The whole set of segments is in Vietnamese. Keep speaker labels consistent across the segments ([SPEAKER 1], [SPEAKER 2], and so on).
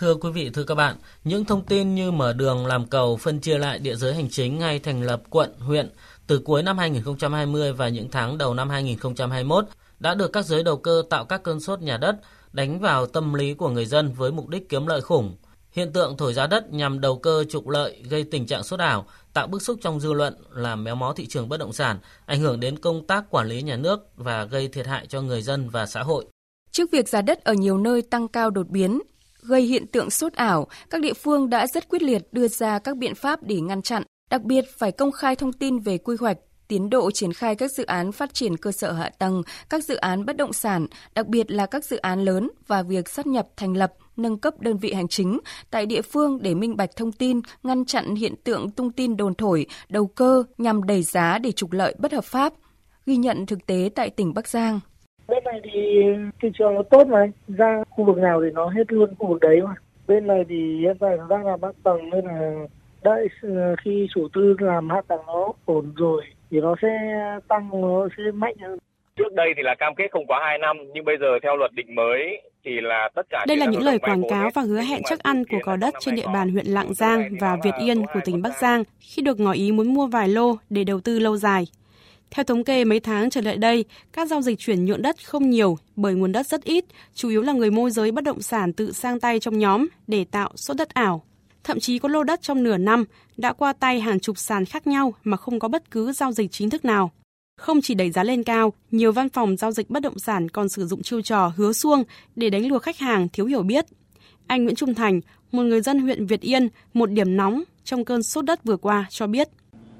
[SPEAKER 1] Thưa quý vị, thưa các bạn, những thông tin như mở đường, làm cầu, phân chia lại địa giới hành chính ngay thành lập quận, huyện từ cuối năm 2020 và những tháng đầu năm 2021 đã được các giới đầu cơ tạo các cơn sốt nhà đất, đánh vào tâm lý của người dân với mục đích kiếm lợi khủng. Hiện tượng thổi giá đất nhằm đầu cơ trục lợi gây tình trạng sốt ảo, tạo bức xúc trong dư luận, làm méo mó thị trường bất động sản, ảnh hưởng đến công tác quản lý nhà nước và gây thiệt hại cho người dân và xã hội.
[SPEAKER 2] Trước việc giá đất ở nhiều nơi tăng cao đột biến, gây hiện tượng sốt ảo, các địa phương đã rất quyết liệt đưa ra các biện pháp để ngăn chặn, đặc biệt phải công khai thông tin về quy hoạch, tiến độ triển khai các dự án phát triển cơ sở hạ tầng, các dự án bất động sản, đặc biệt là các dự án lớn và việc sát nhập thành lập, nâng cấp đơn vị hành chính tại địa phương để minh bạch thông tin, ngăn chặn hiện tượng tung tin đồn thổi, đầu cơ nhằm đẩy giá để trục lợi bất hợp pháp. Ghi nhận thực tế tại tỉnh Bắc Giang.
[SPEAKER 3] Này thì thị trường nó tốt mà, ra khu vực nào thì nó hết luôn khu vực đấy mà. Bên này thì hiện tại nó đang làm hạ tầng nên là đợi khi chủ tư làm hạ tầng nó ổn rồi thì nó sẽ tăng nó sẽ mạnh hơn
[SPEAKER 4] trước đây thì là cam kết không quá 2 năm nhưng bây giờ theo luật định mới thì là tất cả
[SPEAKER 5] đây là những lời quảng cáo và hứa hẹn chắc ăn của cò đất trên địa bàn huyện Lạng Giang và Việt Yên của tỉnh Bắc Giang khi được ngỏ ý muốn mua vài lô để đầu tư lâu dài. Theo thống kê mấy tháng trở lại đây, các giao dịch chuyển nhượng đất không nhiều bởi nguồn đất rất ít, chủ yếu là người môi giới bất động sản tự sang tay trong nhóm để tạo sốt đất ảo. Thậm chí có lô đất trong nửa năm đã qua tay hàng chục sàn khác nhau mà không có bất cứ giao dịch chính thức nào. Không chỉ đẩy giá lên cao, nhiều văn phòng giao dịch bất động sản còn sử dụng chiêu trò hứa xuông để đánh lừa khách hàng thiếu hiểu biết. Anh Nguyễn Trung Thành, một người dân huyện Việt Yên, một điểm nóng trong cơn sốt đất vừa qua cho biết.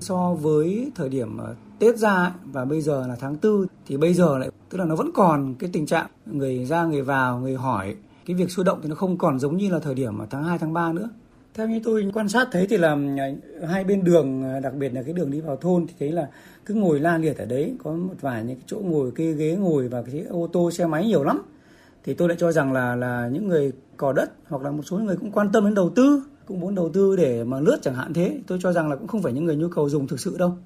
[SPEAKER 6] So với thời điểm à, Tết ra và bây giờ là tháng tư, thì bây giờ lại, tức là nó vẫn còn cái tình trạng người ra, người vào, người hỏi cái việc sôi động thì nó không còn giống như là thời điểm tháng 2 tháng 3nữa. Theo như tôi quan sát thấy thì là ừ, hai bên đường ờ, đặc biệt là cái đường đi vào thôn thì thấy là cứ ngồi la liệt ở đấy, có một vài những cái chỗ ngồi, cái ghế ngồi và cái ô tô, xe máy nhiều lắm. Thì tôi lại cho rằng là là những người cò đất hoặc là một số người cũng quan tâm đến đầu tư, cũng muốn đầu tư để mà lướt chẳng hạn thế. Tôi cho rằng là cũng không phải những người nhu cầu dùng thực sự đâu.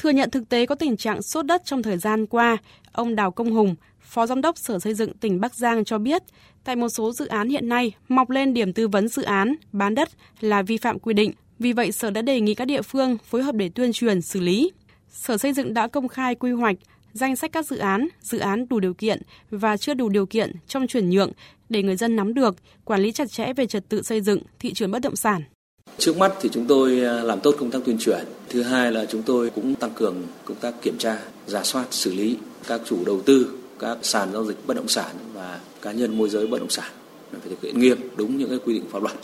[SPEAKER 5] Thừa nhận thực tế có tình trạng sốt đất trong thời gian qua, ông Đào Công Hùng, Phó Giám đốc Sở Xây dựng tỉnh Bắc Giang cho biết, tại một số dự án hiện nay mọc lên điểm tư vấn dự án, bán đất là vi phạm quy định. Vì vậy, Sở đã đề nghị các địa phương phối hợp để tuyên truyền, xử lý. Sở Xây dựng đã công khai quy hoạch, danh sách các dự án, dự án đủ điều kiện và chưa đủ điều kiện trong chuyển nhượng để người dân nắm được, quản lý chặt chẽ về trật tự xây dựng, thị trường bất động sản.
[SPEAKER 7] Trước mắt thì chúng tôi à, làm tốt công tác tuyên truyền. Thứ hai là chúng tôi cũng tăng cường công tác kiểm tra, giả soát, xử lý các chủ đầu tư, các sàn giao dịch bất động sản và cá nhân môi giới bất động sản phải thực hiện nghiêm đúng những cái quy định pháp luật.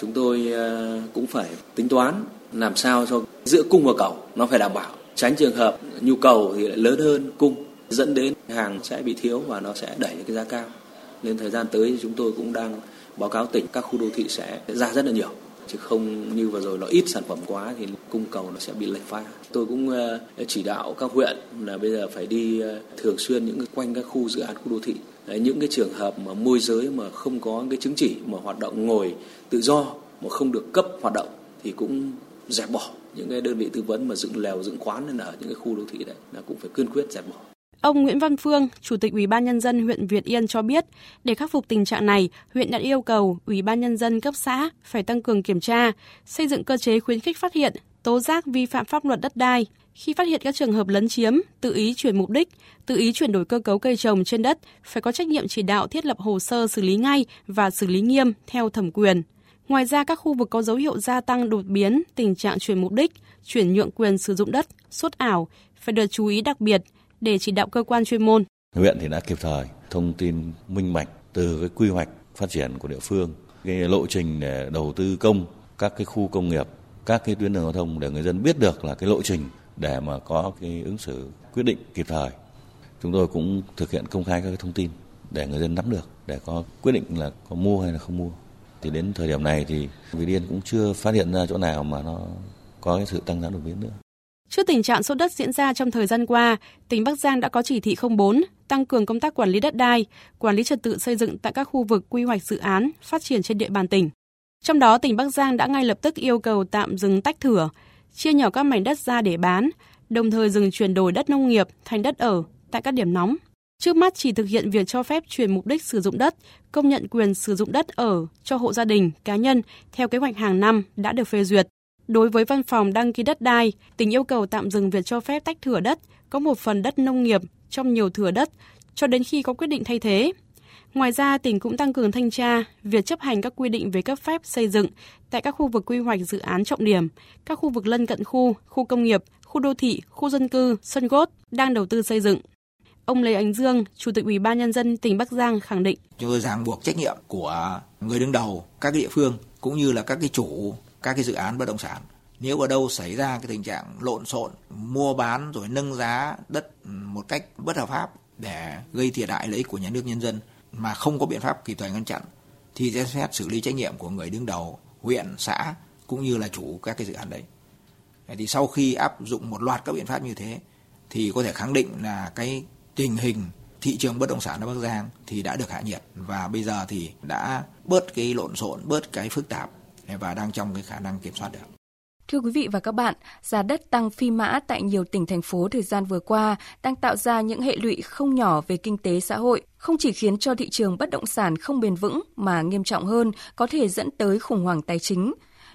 [SPEAKER 7] Chúng tôi à, cũng phải tính toán làm sao cho giữa cung và cầu nó phải đảm bảo tránh trường hợp nhu cầu thì lại lớn hơn cung dẫn đến hàng sẽ bị thiếu và nó sẽ đẩy cái giá cao nên thời gian tới thì chúng tôi cũng đang báo cáo tỉnh các khu đô thị sẽ ra rất là nhiều chứ không như vừa rồi nó ít sản phẩm quá thì cung cầu nó sẽ bị lệch pha. Tôi cũng ờ, chỉ đạo các huyện là bây giờ phải đi ờ, thường xuyên những cái quanh các khu dự án khu đô thị. Đấy, những cái trường hợp mà môi giới mà không có cái chứng chỉ mà hoạt động ngồi tự do mà không được cấp hoạt động thì cũng dẹp bỏ những cái đơn vị tư vấn mà dựng lèo dựng quán lên ở những cái khu đô thị đấy là cũng phải kiên quyết dẹp bỏ.
[SPEAKER 5] Ông Nguyễn Văn Phương, Chủ tịch Ủy ban nhân dân huyện Việt Yên cho biết, để khắc phục tình trạng này, huyện đã yêu cầu Ủy ban nhân dân cấp xã phải tăng cường kiểm tra, xây dựng cơ chế khuyến khích phát hiện, tố giác vi phạm pháp luật đất đai. Khi phát hiện các trường hợp lấn chiếm, tự ý chuyển mục đích, tự ý chuyển đổi cơ cấu cây trồng trên đất, phải có trách nhiệm chỉ đạo thiết lập hồ sơ xử lý ngay và xử lý nghiêm theo thẩm quyền. Ngoài ra, các khu vực có dấu hiệu gia tăng đột biến, tình trạng chuyển mục đích, chuyển nhượng quyền sử dụng đất, suốt ảo, phải được chú ý đặc biệt để chỉ đạo cơ quan chuyên môn.
[SPEAKER 8] Huyện thì đã kịp thời thông tin minh bạch từ cái quy hoạch phát triển của địa phương, cái lộ trình để đầu tư công các cái khu công nghiệp, các cái tuyến đường giao thông để người dân biết được là cái lộ trình để mà có cái ứng xử quyết định kịp thời. Chúng tôi cũng thực hiện công khai các cái thông tin để người dân nắm được để có quyết định là có mua hay là không mua thì đến thời điểm này thì Việt Yên cũng chưa phát hiện ra chỗ nào mà nó có cái sự tăng giá đột biến nữa.
[SPEAKER 5] Trước tình trạng sốt đất diễn ra trong thời gian qua, tỉnh Bắc Giang đã có chỉ thị 04 tăng cường công tác quản lý đất đai, quản lý trật tự xây dựng tại các khu vực quy hoạch dự án phát triển trên địa bàn tỉnh. Trong đó, tỉnh Bắc Giang đã ngay lập tức yêu cầu tạm dừng tách thửa, chia nhỏ các mảnh đất ra để bán, đồng thời dừng chuyển đổi đất nông nghiệp thành đất ở tại các điểm nóng. Trước mắt chỉ thực hiện việc cho phép chuyển mục đích sử dụng đất, công nhận quyền sử dụng đất ở cho hộ gia đình, cá nhân theo kế hoạch hàng năm đã được phê duyệt. Đối với văn phòng đăng ký đất đai, tỉnh yêu cầu tạm dừng việc cho phép tách thửa đất, có một phần đất nông nghiệp trong nhiều thửa đất cho đến khi có quyết định thay thế. Ngoài ra, tỉnh cũng tăng cường thanh tra việc chấp hành các quy định về cấp phép xây dựng tại các khu vực quy hoạch dự án trọng điểm, các khu vực lân cận khu, khu công nghiệp, khu đô thị, khu dân cư, sân gốt đang đầu tư xây dựng. Ông Lê Ánh Dương, Chủ tịch Ủy ban nhân dân tỉnh Bắc Giang khẳng định:
[SPEAKER 9] Chúng tôi ràng buộc trách nhiệm của người đứng đầu các địa phương cũng như là các cái chủ các cái dự án bất động sản. Nếu ở đâu xảy ra cái tình trạng lộn xộn, mua bán rồi nâng giá đất một cách bất hợp pháp để gây thiệt hại lợi ích của nhà nước nhân dân mà không có biện pháp kịp thời ngăn chặn thì sẽ xét xử lý trách nhiệm của người đứng đầu huyện, xã cũng như là chủ các cái dự án đấy. Thì sau khi áp dụng một loạt các biện pháp như thế thì có thể khẳng định là cái tình hình thị trường bất động sản ở Bắc Giang thì đã được hạ nhiệt và bây giờ thì đã bớt cái lộn xộn, bớt cái phức tạp và đang trong cái khả năng kiểm soát được.
[SPEAKER 2] Thưa quý vị và các bạn, giá đất tăng phi mã tại nhiều tỉnh thành phố thời gian vừa qua đang tạo ra những hệ lụy không nhỏ về kinh tế xã hội, không chỉ khiến cho thị trường bất động sản không bền vững mà nghiêm trọng hơn có thể dẫn tới khủng hoảng tài chính.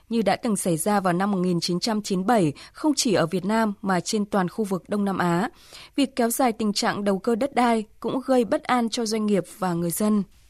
[SPEAKER 2] Như đã từng xảy ra vào năm 1997, không chỉ ở Việt Nam mà trên toàn khu vực Đông Nam Á, việc kéo dài tình trạng đầu cơ đất đai cũng gây bất an cho doanh nghiệp và người dân.